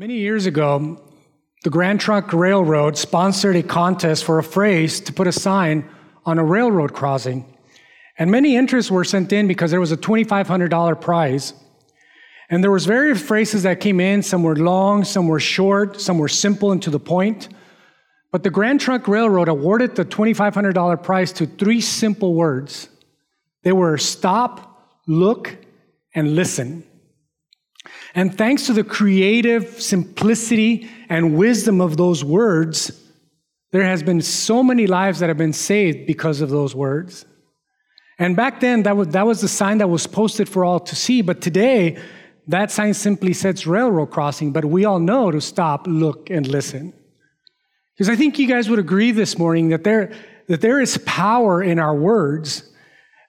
Many years ago, the Grand Trunk Railroad sponsored a contest for a phrase to put a sign on a railroad crossing. And many interests were sent in because there was a $2,500 prize. And there was various phrases that came in. Some were long, some were short, some were simple and to the point. But the Grand Trunk Railroad awarded the $2,500 prize to three simple words. They were stop, look, and listen. And thanks to the creative simplicity and wisdom of those words, there has been so many lives that have been saved because of those words. And back then, that was, that was the sign that was posted for all to see. But today, that sign simply says railroad crossing, but we all know to stop, look, and listen. Because I think you guys would agree this morning that there, that there is power in our words.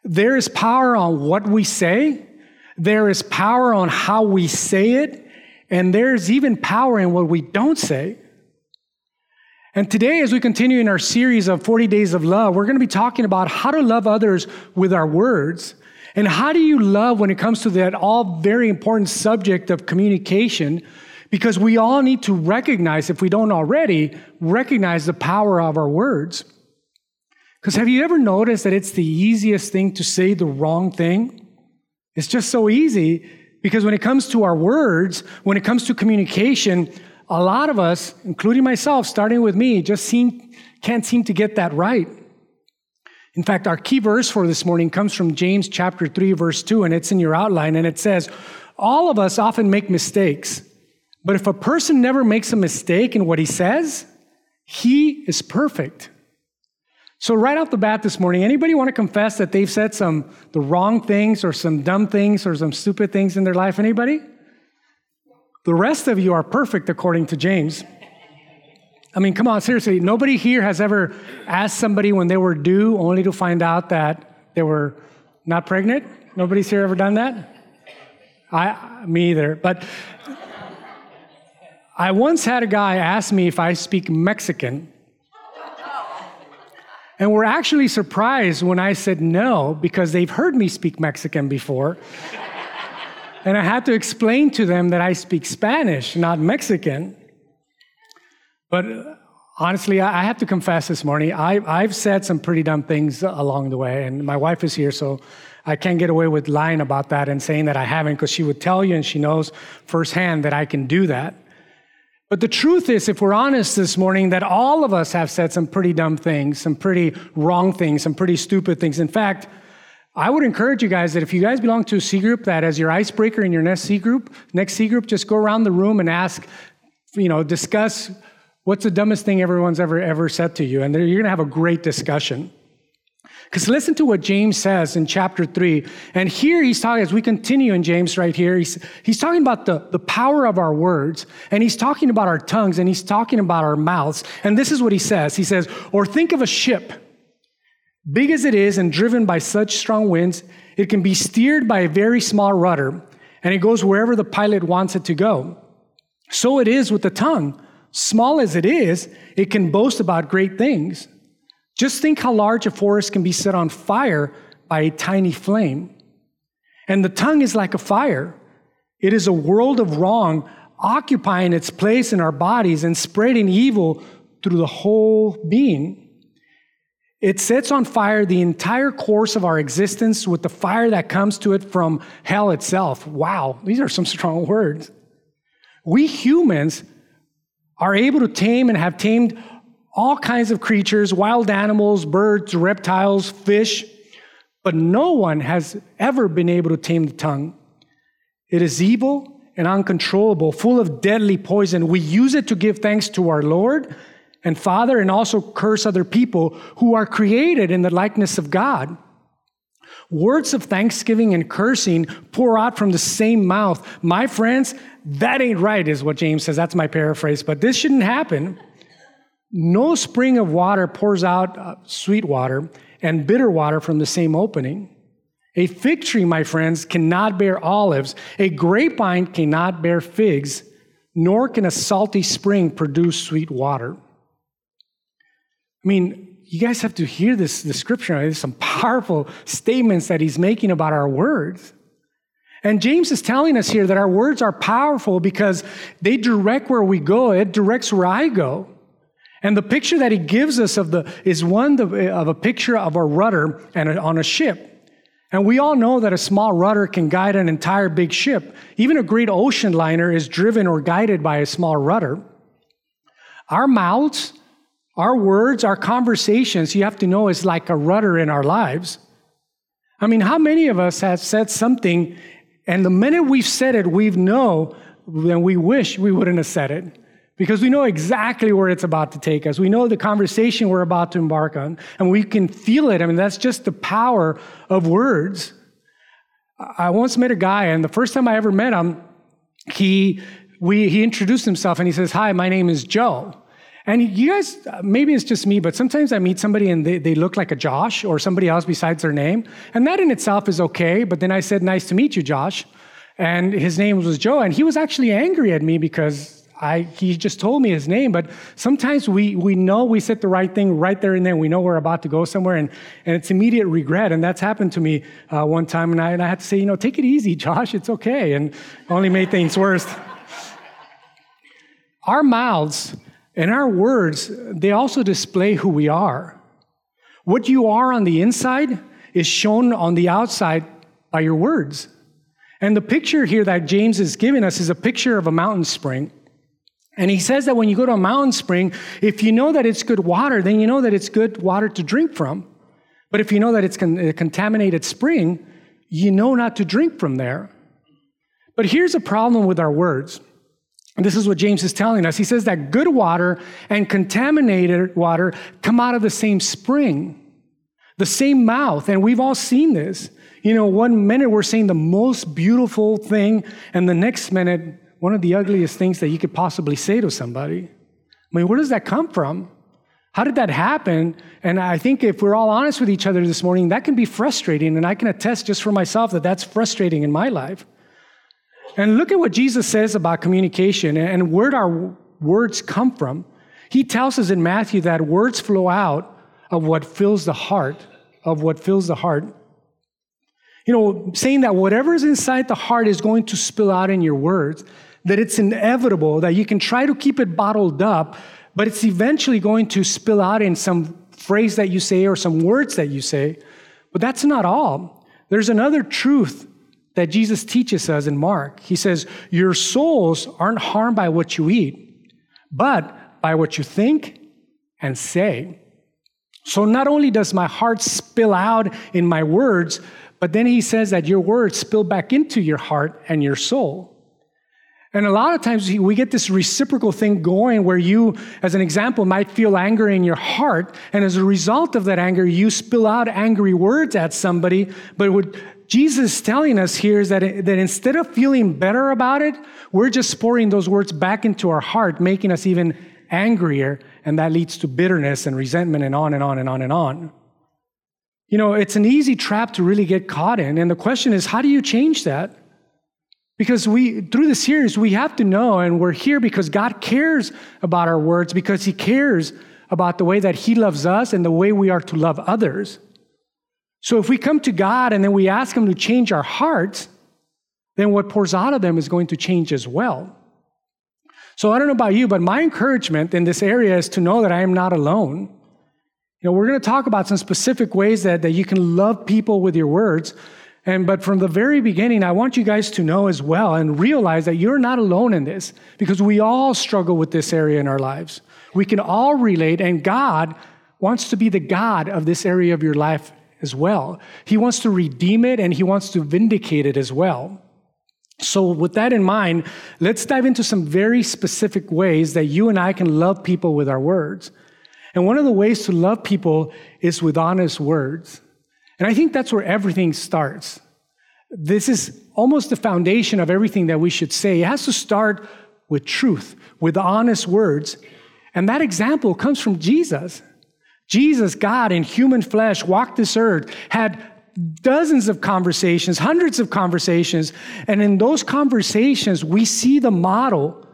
There is power on what we say, there is power on how we say it, and there's even power in what we don't say. And today, as we continue in our series of 40 Days of Love, we're going to be talking about how to love others with our words. And how do you love when it comes to that all very important subject of communication? Because we all need to recognize, if we don't already, recognize the power of our words. Because have you ever noticed that it's the easiest thing to say the wrong thing? It's just so easy because when it comes to our words, when it comes to communication, a lot of us, including myself, starting with me, just seem, can't seem to get that right. In fact, our key verse for this morning comes from James chapter 3, verse 2, and it's in your outline, and it says, All of us often make mistakes, but if a person never makes a mistake in what he says, he is perfect. So right off the bat this morning, anybody want to confess that they've said some the wrong things or some dumb things or some stupid things in their life? Anybody? The rest of you are perfect according to James. I mean, come on, seriously. Nobody here has ever asked somebody when they were due only to find out that they were not pregnant. Nobody's here ever done that? I, me either. But I once had a guy ask me if I speak Mexican. And were actually surprised when I said no because they've heard me speak Mexican before. and I had to explain to them that I speak Spanish, not Mexican. But uh, honestly, I have to confess this morning, I, have said some pretty dumb things along the way, and my wife is here, so I can't get away with lying about that and saying that I haven't, because she would tell you and she knows firsthand that I can do that. But the truth is, if we're honest this morning, that all of us have said some pretty dumb things, some pretty wrong things, some pretty stupid things. In fact, I would encourage you guys that if you guys belong to a C group, that as your icebreaker in your next C group, next C group, just go around the room and ask, you know, discuss what's the dumbest thing everyone's ever ever said to you, and you're going to have a great discussion. Because listen to what James says in chapter 3. And here he's talking, as we continue in James right here, he's, he's talking about the, the power of our words, and he's talking about our tongues, and he's talking about our mouths. And this is what he says He says, Or think of a ship, big as it is and driven by such strong winds, it can be steered by a very small rudder, and it goes wherever the pilot wants it to go. So it is with the tongue. Small as it is, it can boast about great things. Just think how large a forest can be set on fire by a tiny flame. And the tongue is like a fire. It is a world of wrong occupying its place in our bodies and spreading evil through the whole being. It sets on fire the entire course of our existence with the fire that comes to it from hell itself. Wow, these are some strong words. We humans are able to tame and have tamed all kinds of creatures, wild animals, birds, reptiles, fish, but no one has ever been able to tame the tongue. It is evil and uncontrollable, full of deadly poison. We use it to give thanks to our Lord and Father and also curse other people who are created in the likeness of God. Words of thanksgiving and cursing pour out from the same mouth. My friends, that ain't right, is what James says. That's my paraphrase, but this shouldn't happen. No spring of water pours out uh, sweet water and bitter water from the same opening. A fig tree, my friends, cannot bear olives. A grapevine cannot bear figs, nor can a salty spring produce sweet water. I mean, you guys have to hear this, the scripture. There's some powerful statements that he's making about our words. And James is telling us here that our words are powerful because they direct where we go, it directs where I go. And the picture that he gives us of the is one of a picture of a rudder and a, on a ship. And we all know that a small rudder can guide an entire big ship. Even a great ocean liner is driven or guided by a small rudder. Our mouths, our words, our conversations, you have to know, is like a rudder in our lives. I mean, how many of us have said something, and the minute we've said it, we know, and we wish we wouldn't have said it because we know exactly where it's about to take us. We know the conversation we're about to embark on, and we can feel it. I mean, that's just the power of words. I once met a guy, and the first time I ever met him, he, we, he introduced himself and he says, Hi, my name is Joe. And you guys, maybe it's just me, but sometimes I meet somebody and they, they look like a Josh or somebody else besides their name. And that in itself is okay. But then I said, Nice to meet you, Josh. And his name was Joe. And he was actually angry at me because I, he just told me his name, but sometimes we, we know we said the right thing right there and then. We know we're about to go somewhere, and, and it's immediate regret. And that's happened to me uh, one time, and I, and I had to say, you know, take it easy, Josh, it's okay. And only made things worse. our mouths and our words, they also display who we are. What you are on the inside is shown on the outside by your words. And the picture here that James is giving us is a picture of a mountain spring. And he says that when you go to a mountain spring, if you know that it's good water, then you know that it's good water to drink from. But if you know that it's a contaminated spring, you know not to drink from there. But here's a problem with our words. And this is what James is telling us. He says that good water and contaminated water come out of the same spring, the same mouth. And we've all seen this. You know, one minute we're saying the most beautiful thing, and the next minute one of the ugliest things that you could possibly say to somebody. I mean, where does that come from? How did that happen? And I think if we're all honest with each other this morning, that can be frustrating. And I can attest just for myself that that's frustrating in my life. And look at what Jesus says about communication and where our words come from. He tells us in Matthew that words flow out of what fills the heart, of what fills the heart. You know, saying that whatever is inside the heart is going to spill out in your words that it's inevitable, that you can try to keep it bottled up, but it's eventually going to spill out in some phrase that you say or some words that you say. But that's not all. There's another truth that Jesus teaches us in Mark. He says, Your souls aren't harmed by what you eat, but by what you think and say. So not only does my heart spill out in my words, but then he says that your words spill back into your heart and your soul. And a lot of times we get this reciprocal thing going where you, as an example, might feel anger in your heart. And as a result of that anger, you spill out angry words at somebody. But what Jesus is telling us here is that, that instead of feeling better about it, we're just pouring those words back into our heart, making us even angrier. And that leads to bitterness and resentment and on and on and on and on. You know, it's an easy trap to really get caught in. And the question is, how do you change that? Because we, through the series, we have to know, and we're here because God cares about our words, because He cares about the way that He loves us and the way we are to love others. So if we come to God and then we ask Him to change our hearts, then what pours out of them is going to change as well. So I don't know about you, but my encouragement in this area is to know that I am not alone. You know, we're going to talk about some specific ways that, that you can love people with your words, and but from the very beginning, I want you guys to know as well and realize that you're not alone in this because we all struggle with this area in our lives. We can all relate, and God wants to be the God of this area of your life as well. He wants to redeem it and He wants to vindicate it as well. So, with that in mind, let's dive into some very specific ways that you and I can love people with our words. And one of the ways to love people is with honest words. And I think that's where everything starts. This is almost the foundation of everything that we should say. It has to start with truth, with honest words. And that example comes from Jesus. Jesus, God in human flesh, walked this earth, had dozens of conversations, hundreds of conversations. And in those conversations, we see the model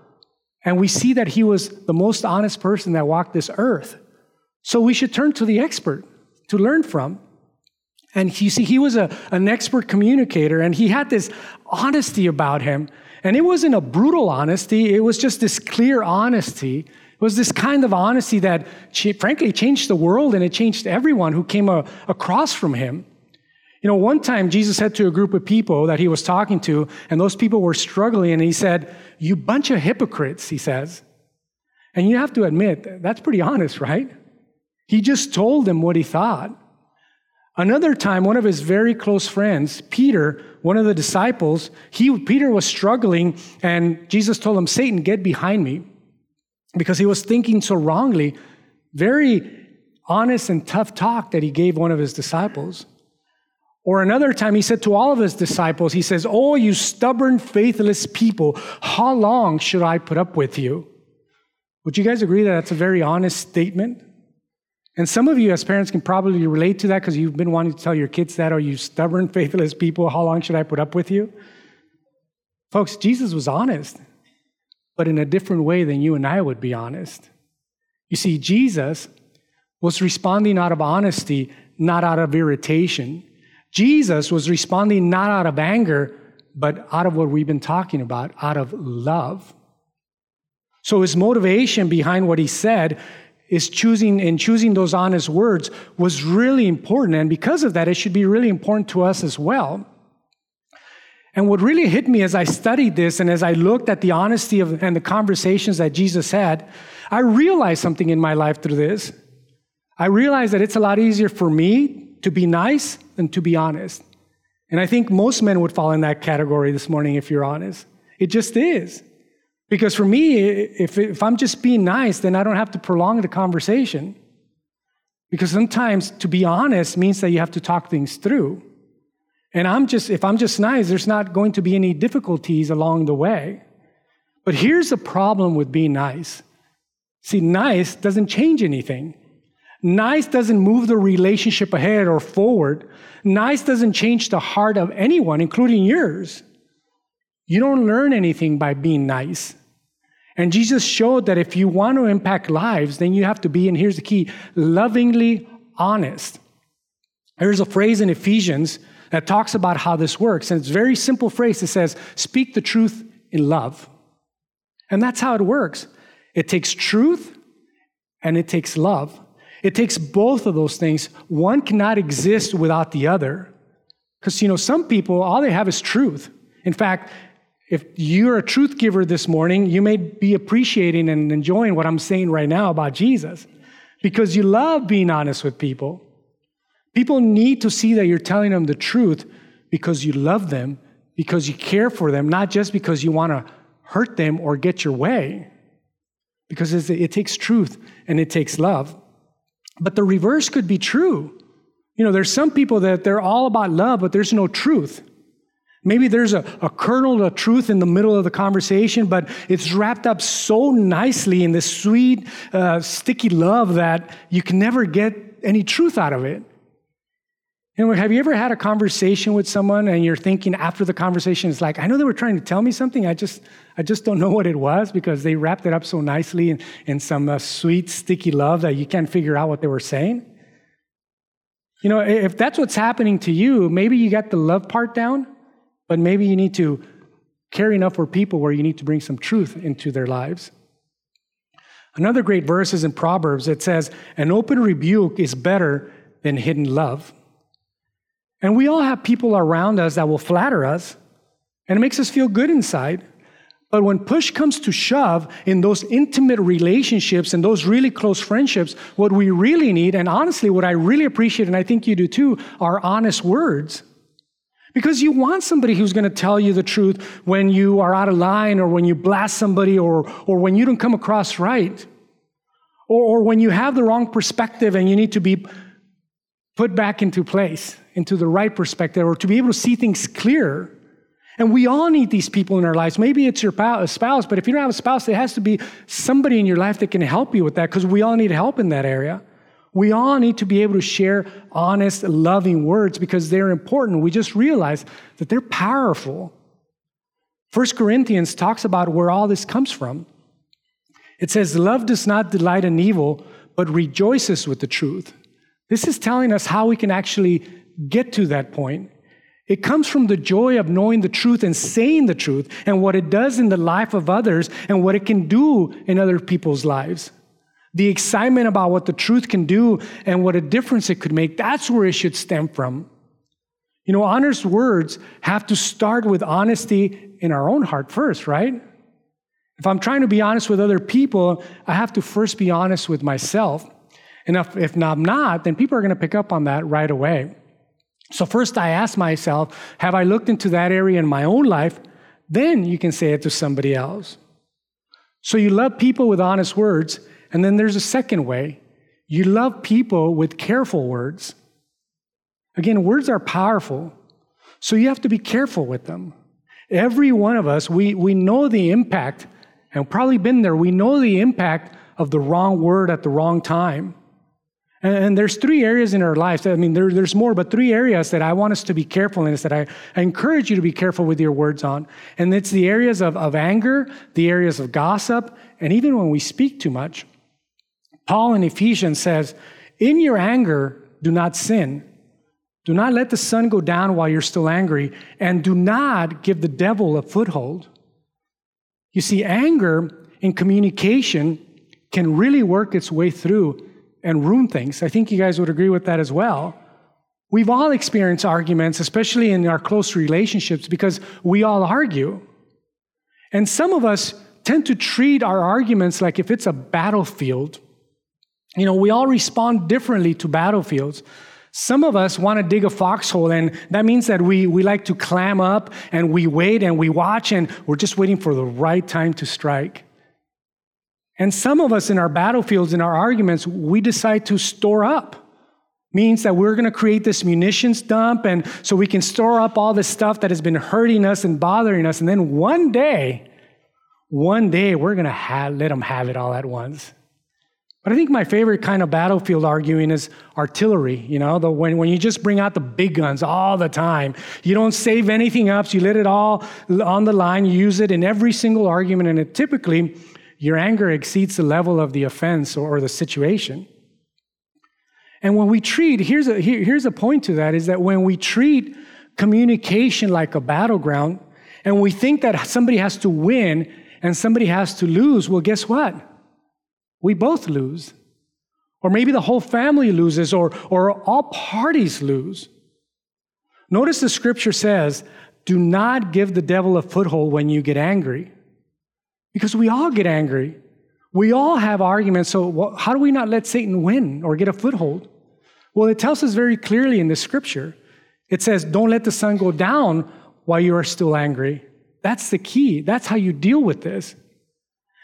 and we see that he was the most honest person that walked this earth. So we should turn to the expert to learn from. And you see, he was a, an expert communicator and he had this honesty about him. And it wasn't a brutal honesty, it was just this clear honesty. It was this kind of honesty that, frankly, changed the world and it changed everyone who came a, across from him. You know, one time Jesus said to a group of people that he was talking to, and those people were struggling, and he said, You bunch of hypocrites, he says. And you have to admit, that's pretty honest, right? He just told them what he thought. Another time, one of his very close friends, Peter, one of the disciples, he, Peter was struggling, and Jesus told him, Satan, get behind me. Because he was thinking so wrongly. Very honest and tough talk that he gave one of his disciples. Or another time, he said to all of his disciples, He says, Oh, you stubborn, faithless people, how long should I put up with you? Would you guys agree that that's a very honest statement? And some of you, as parents, can probably relate to that because you've been wanting to tell your kids that, oh, you stubborn, faithless people, how long should I put up with you? Folks, Jesus was honest, but in a different way than you and I would be honest. You see, Jesus was responding out of honesty, not out of irritation. Jesus was responding not out of anger, but out of what we've been talking about, out of love. So his motivation behind what he said is choosing and choosing those honest words was really important. And because of that, it should be really important to us as well. And what really hit me as I studied this and as I looked at the honesty of, and the conversations that Jesus had, I realized something in my life through this. I realized that it's a lot easier for me to be nice than to be honest. And I think most men would fall in that category this morning if you're honest. It just is. Because for me, if, if I'm just being nice, then I don't have to prolong the conversation. Because sometimes to be honest means that you have to talk things through. And I'm just, if I'm just nice, there's not going to be any difficulties along the way. But here's the problem with being nice. See, nice doesn't change anything. Nice doesn't move the relationship ahead or forward. Nice doesn't change the heart of anyone, including yours. You don't learn anything by being nice. And Jesus showed that if you want to impact lives, then you have to be, and here's the key lovingly honest. There's a phrase in Ephesians that talks about how this works. And it's a very simple phrase. It says, speak the truth in love. And that's how it works. It takes truth and it takes love. It takes both of those things. One cannot exist without the other. Because, you know, some people, all they have is truth. In fact, if you're a truth giver this morning, you may be appreciating and enjoying what I'm saying right now about Jesus because you love being honest with people. People need to see that you're telling them the truth because you love them, because you care for them, not just because you want to hurt them or get your way. Because it takes truth and it takes love. But the reverse could be true. You know, there's some people that they're all about love, but there's no truth. Maybe there's a, a kernel of truth in the middle of the conversation, but it's wrapped up so nicely in this sweet, uh, sticky love that you can never get any truth out of it. You know, have you ever had a conversation with someone and you're thinking after the conversation, it's like, I know they were trying to tell me something, I just, I just don't know what it was because they wrapped it up so nicely in, in some uh, sweet, sticky love that you can't figure out what they were saying? You know, if that's what's happening to you, maybe you got the love part down, but maybe you need to care enough for people where you need to bring some truth into their lives. Another great verse is in Proverbs. It says, An open rebuke is better than hidden love. And we all have people around us that will flatter us, and it makes us feel good inside. But when push comes to shove in those intimate relationships and those really close friendships, what we really need, and honestly, what I really appreciate, and I think you do too, are honest words. Because you want somebody who's going to tell you the truth when you are out of line or when you blast somebody or, or when you don't come across right. Or, or when you have the wrong perspective and you need to be put back into place, into the right perspective, or to be able to see things clearer. And we all need these people in our lives. Maybe it's your spouse, but if you don't have a spouse, there has to be somebody in your life that can help you with that because we all need help in that area. We all need to be able to share honest, loving words because they're important. We just realize that they're powerful. First Corinthians talks about where all this comes from. It says, Love does not delight in evil, but rejoices with the truth. This is telling us how we can actually get to that point. It comes from the joy of knowing the truth and saying the truth and what it does in the life of others and what it can do in other people's lives. The excitement about what the truth can do and what a difference it could make, that's where it should stem from. You know, honest words have to start with honesty in our own heart first, right? If I'm trying to be honest with other people, I have to first be honest with myself. And if, if I'm not, then people are going to pick up on that right away. So, first I ask myself, have I looked into that area in my own life? Then you can say it to somebody else. So, you love people with honest words. And then there's a second way you love people with careful words. Again, words are powerful. So, you have to be careful with them. Every one of us, we, we know the impact, and probably been there, we know the impact of the wrong word at the wrong time. And, and there's three areas in our lives. I mean, there, there's more, but three areas that I want us to be careful in is that I, I encourage you to be careful with your words on. And it's the areas of, of anger, the areas of gossip, and even when we speak too much. Paul in Ephesians says, In your anger, do not sin. Do not let the sun go down while you're still angry, and do not give the devil a foothold. You see, anger in communication can really work its way through and ruin things. I think you guys would agree with that as well. We've all experienced arguments, especially in our close relationships, because we all argue. And some of us tend to treat our arguments like if it's a battlefield. You know, we all respond differently to battlefields. Some of us want to dig a foxhole, and that means that we, we like to clam up and we wait and we watch and we're just waiting for the right time to strike. And some of us in our battlefields, in our arguments, we decide to store up. Means that we're going to create this munitions dump, and so we can store up all this stuff that has been hurting us and bothering us. And then one day, one day, we're going to have, let them have it all at once. But I think my favorite kind of battlefield arguing is artillery, you know, the, when, when you just bring out the big guns all the time. You don't save anything up, so you let it all on the line, you use it in every single argument, and it typically your anger exceeds the level of the offense or the situation. And when we treat, here's a, here, here's a point to that is that when we treat communication like a battleground and we think that somebody has to win and somebody has to lose, well, guess what? We both lose. Or maybe the whole family loses, or, or all parties lose. Notice the scripture says, do not give the devil a foothold when you get angry. Because we all get angry. We all have arguments. So, how do we not let Satan win or get a foothold? Well, it tells us very clearly in the scripture. It says, Don't let the sun go down while you are still angry. That's the key. That's how you deal with this.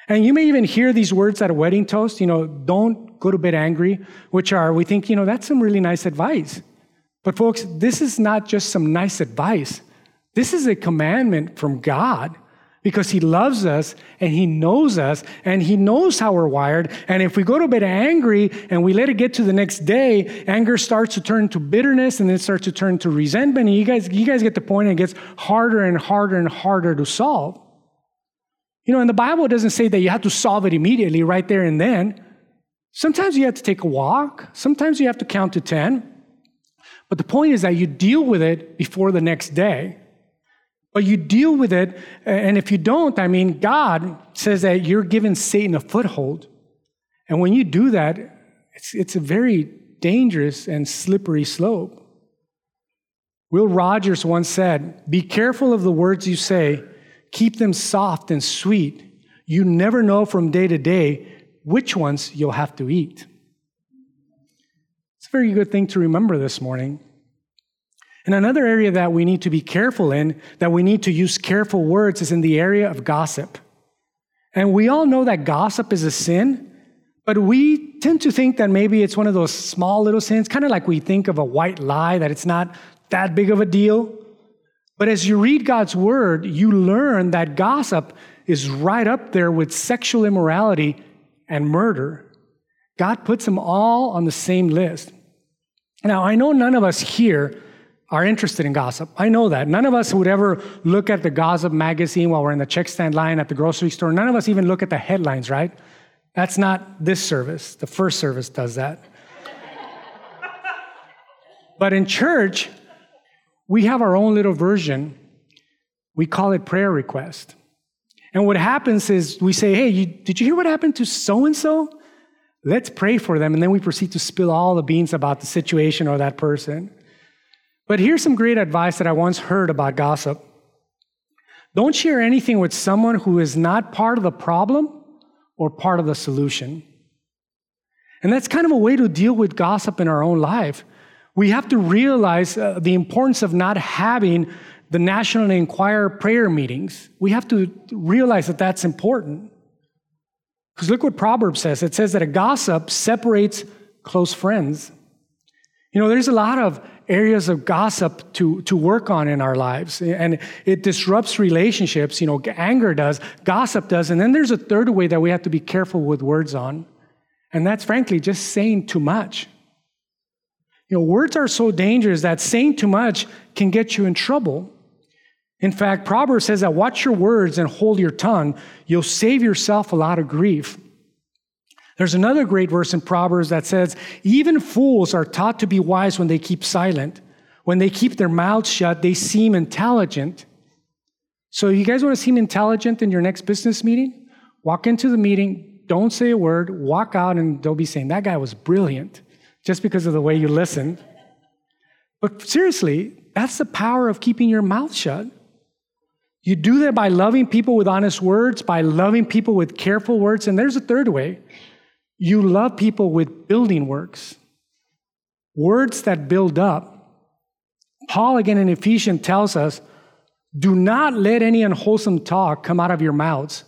And you may even hear these words at a wedding toast, you know, don't go to bed angry, which are, we think, you know, that's some really nice advice. But, folks, this is not just some nice advice. This is a commandment from God because he loves us and he knows us and he knows how we're wired. And if we go to bed angry and we let it get to the next day, anger starts to turn to bitterness and then it starts to turn to resentment. And you guys, you guys get the point, and it gets harder and harder and harder to solve. You know, and the Bible doesn't say that you have to solve it immediately right there and then. Sometimes you have to take a walk, sometimes you have to count to 10. But the point is that you deal with it before the next day. But you deal with it, and if you don't, I mean, God says that you're giving Satan a foothold. And when you do that, it's, it's a very dangerous and slippery slope. Will Rogers once said, Be careful of the words you say, keep them soft and sweet. You never know from day to day which ones you'll have to eat. It's a very good thing to remember this morning. And another area that we need to be careful in, that we need to use careful words, is in the area of gossip. And we all know that gossip is a sin, but we tend to think that maybe it's one of those small little sins, kind of like we think of a white lie, that it's not that big of a deal. But as you read God's word, you learn that gossip is right up there with sexual immorality and murder. God puts them all on the same list. Now, I know none of us here are interested in gossip. I know that. None of us would ever look at the gossip magazine while we're in the check stand line at the grocery store. None of us even look at the headlines, right? That's not this service. The first service does that. But in church, we have our own little version. We call it prayer request. And what happens is we say, hey, you, did you hear what happened to so and so? Let's pray for them. And then we proceed to spill all the beans about the situation or that person. But here's some great advice that I once heard about gossip don't share anything with someone who is not part of the problem or part of the solution. And that's kind of a way to deal with gossip in our own life. We have to realize uh, the importance of not having the National Enquirer prayer meetings. We have to realize that that's important. Because look what Proverbs says it says that a gossip separates close friends. You know, there's a lot of areas of gossip to, to work on in our lives, and it disrupts relationships. You know, anger does, gossip does, and then there's a third way that we have to be careful with words on, and that's frankly just saying too much. You know, words are so dangerous that saying too much can get you in trouble. In fact, Proverbs says that watch your words and hold your tongue. You'll save yourself a lot of grief. There's another great verse in Proverbs that says, Even fools are taught to be wise when they keep silent. When they keep their mouths shut, they seem intelligent. So, you guys want to seem intelligent in your next business meeting? Walk into the meeting, don't say a word, walk out, and they'll be saying, That guy was brilliant just because of the way you listened. But seriously, that's the power of keeping your mouth shut. You do that by loving people with honest words, by loving people with careful words. And there's a third way you love people with building works, words that build up. Paul, again in Ephesians, tells us do not let any unwholesome talk come out of your mouths,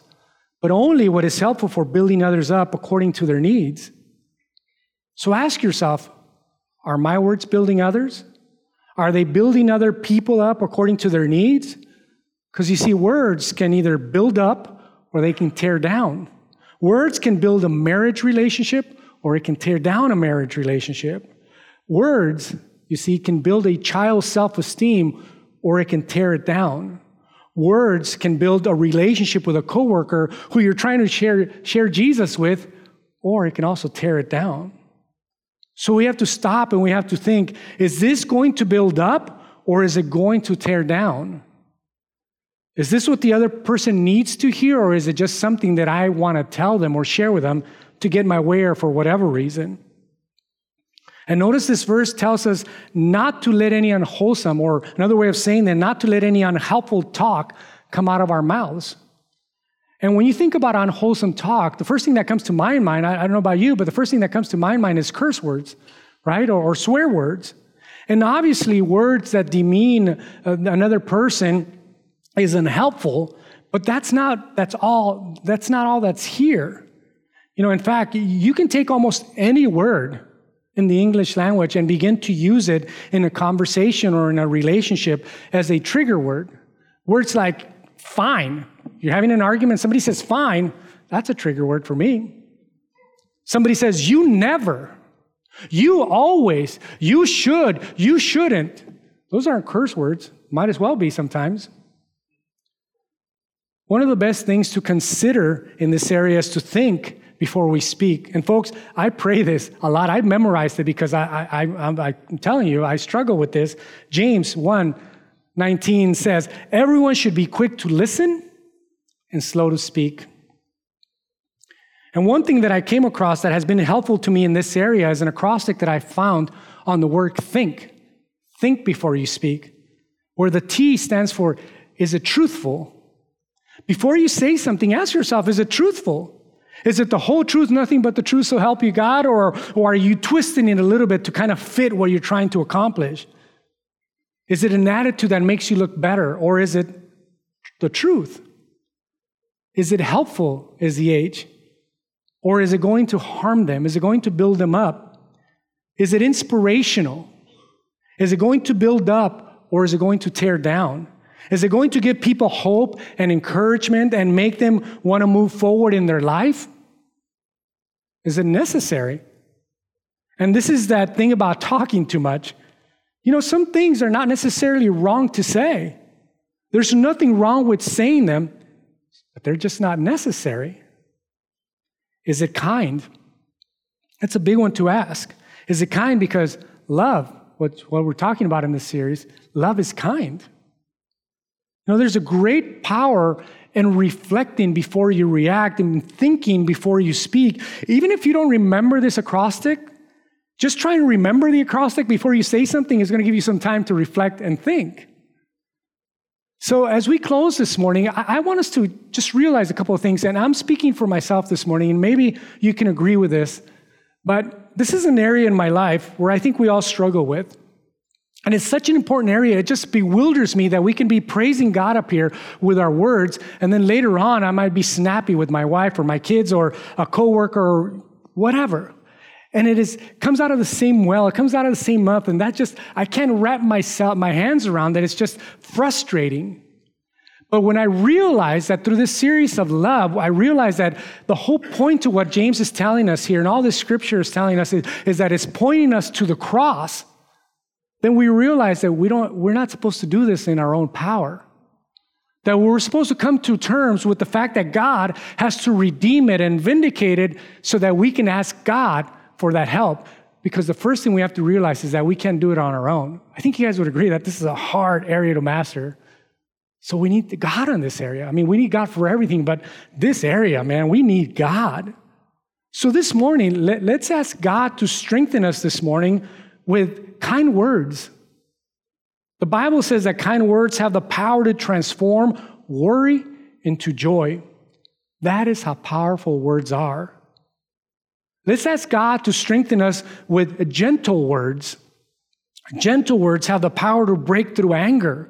but only what is helpful for building others up according to their needs so ask yourself are my words building others? Are they building other people up according to their needs? Because you see, words can either build up or they can tear down. Words can build a marriage relationship or it can tear down a marriage relationship. Words, you see, can build a child's self esteem or it can tear it down. Words can build a relationship with a coworker who you're trying to share, share Jesus with, or it can also tear it down. So we have to stop and we have to think is this going to build up or is it going to tear down? Is this what the other person needs to hear or is it just something that I want to tell them or share with them to get my way or for whatever reason? And notice this verse tells us not to let any unwholesome, or another way of saying that, not to let any unhelpful talk come out of our mouths. And when you think about unwholesome talk, the first thing that comes to my mind, I, I don't know about you, but the first thing that comes to my mind is curse words, right? Or, or swear words. And obviously, words that demean uh, another person is unhelpful, but that's not, that's all, that's not all that's here. You know, in fact, you can take almost any word in the English language and begin to use it in a conversation or in a relationship as a trigger word. Words like fine, you're having an argument, somebody says, fine, that's a trigger word for me. Somebody says, you never, you always, you should, you shouldn't. Those aren't curse words, might as well be sometimes. One of the best things to consider in this area is to think before we speak. And folks, I pray this a lot. I've memorized it because I, I, I, I'm telling you, I struggle with this. James 1 19 says, Everyone should be quick to listen and slow to speak. And one thing that I came across that has been helpful to me in this area is an acrostic that I found on the word think. Think before you speak, where the T stands for is it truthful? Before you say something, ask yourself is it truthful? Is it the whole truth, nothing but the truth, so help you God? Or, or are you twisting it a little bit to kind of fit what you're trying to accomplish? Is it an attitude that makes you look better? Or is it the truth? Is it helpful as the age? Or is it going to harm them? Is it going to build them up? Is it inspirational? Is it going to build up or is it going to tear down? Is it going to give people hope and encouragement and make them want to move forward in their life? Is it necessary? And this is that thing about talking too much. You know, some things are not necessarily wrong to say. There's nothing wrong with saying them but they're just not necessary. Is it kind? That's a big one to ask. Is it kind because love what, what we're talking about in this series, love is kind. You know, there's a great power in reflecting before you react and thinking before you speak. Even if you don't remember this acrostic, just try and remember the acrostic before you say something is going to give you some time to reflect and think. So, as we close this morning, I, want us to just realize a couple of things. And I'm speaking for myself this morning, and maybe you can agree with this. But this is an area in my life where I think we all struggle with. And it's such an important area. It just bewilders me that we can be praising God up here with our words, and then later on, I might be snappy with my wife or my kids or a coworker or whatever. And it is comes out of the same well, it comes out of the same mouth, and that just I can't wrap myself my hands around that. It's just frustrating. But when I realize that through this series of love, I realize that the whole point to what James is telling us here and all this scripture is telling us is, is that it's pointing us to the cross. Then we realize that we don't, we're not supposed to do this in our own power. That we're supposed to come to terms with the fact that God has to redeem it and vindicate it so that we can ask God for that help. Because the first thing we have to realize is that we can't do it on our own. I think you guys would agree that this is a hard area to master. So we need God in this area. I mean, we need God for everything, but this area, man, we need God. So this morning, let, us ask God to strengthen us this morning with kind words. The Bible says that kind words have the power to transform worry into joy. That is how powerful words are. Let's ask God to strengthen us with gentle words. Gentle words have the power to break through anger.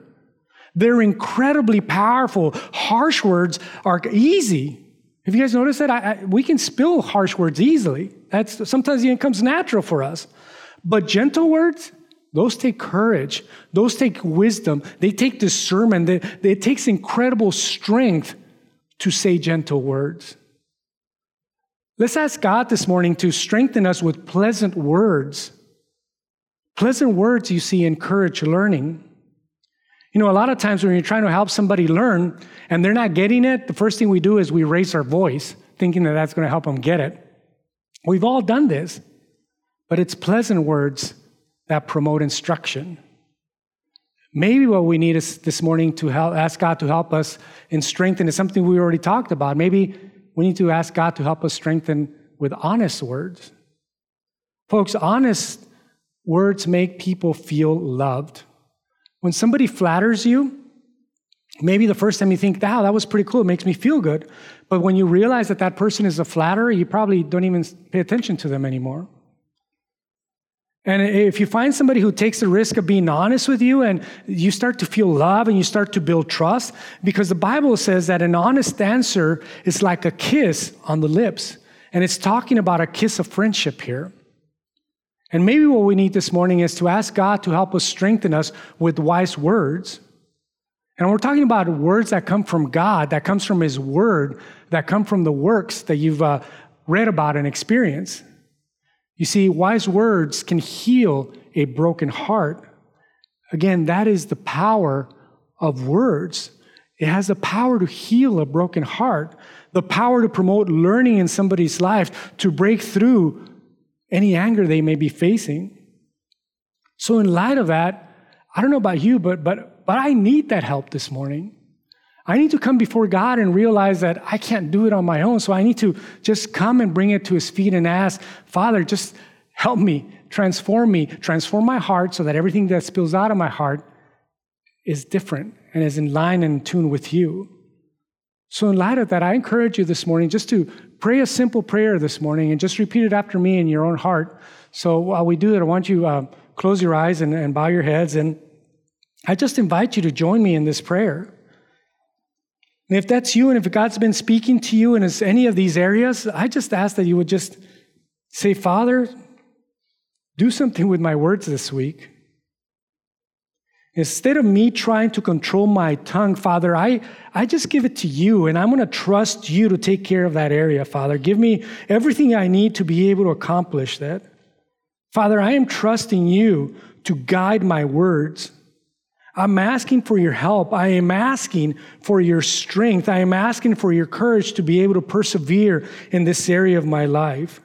They're incredibly powerful. Harsh words are easy. Have you guys noticed that? I, I, we can spill harsh words easily. That's sometimes it comes natural for us. But gentle words, those take courage. Those take wisdom. They take discernment. They, they, it takes incredible strength to say gentle words. Let's ask God this morning to strengthen us with pleasant words. Pleasant words, you see, encourage learning. You know, a lot of times when you're trying to help somebody learn and they're not getting it, the first thing we do is we raise our voice, thinking that that's going to help them get it. We've all done this, but it's pleasant words that promote instruction. Maybe what we need is this morning to help, ask God to help us in strengthen is something we already talked about. Maybe we need to ask God to help us strengthen with honest words. Folks, honest words make people feel loved. When somebody flatters you, maybe the first time you think, wow, that was pretty cool, it makes me feel good. But when you realize that that person is a flatterer, you probably don't even pay attention to them anymore. And if you find somebody who takes the risk of being honest with you and you start to feel love and you start to build trust, because the Bible says that an honest answer is like a kiss on the lips. And it's talking about a kiss of friendship here. And maybe what we need this morning is to ask God to help us strengthen us with wise words. And we're talking about words that come from God, that comes from His Word, that come from the works that you've uh, read about and experienced. You see, wise words can heal a broken heart. Again, that is the power of words. It has the power to heal a broken heart, the power to promote learning in somebody's life, to break through any anger they may be facing. So, in light of that, I don't know about you, but, but, but I need that help this morning. I need to come before God and realize that I can't do it on my own. So I need to just come and bring it to his feet and ask, Father, just help me, transform me, transform my heart so that everything that spills out of my heart is different and is in line and tune with you. So, in light of that, I encourage you this morning just to pray a simple prayer this morning and just repeat it after me in your own heart. So, while we do that, I want you uh, close your eyes and, and bow your heads. And I just invite you to join me in this prayer. And if that's you, and if God's been speaking to you in any of these areas, I just ask that you would just say, Father, do something with my words this week. Instead of me trying to control my tongue, Father, I, I just give it to you, and I'm going to trust you to take care of that area, Father. Give me everything I need to be able to accomplish that. Father, I am trusting you to guide my words. I'm asking for your help. I am asking for your strength. I am asking for your courage to be able to persevere in this area of my life.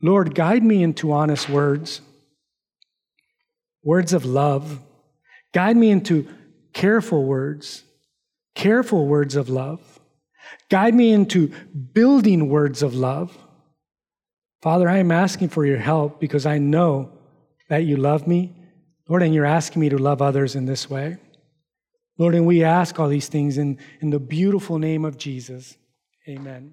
Lord, guide me into honest words. words of love. Guide me into careful words, careful words of love. Guide me into building words of love. Father, I am asking for your help because I know that you love me, Lord, and you're asking me to love others in this way. Lord, and we ask all these things in, in the beautiful name of Jesus. Amen.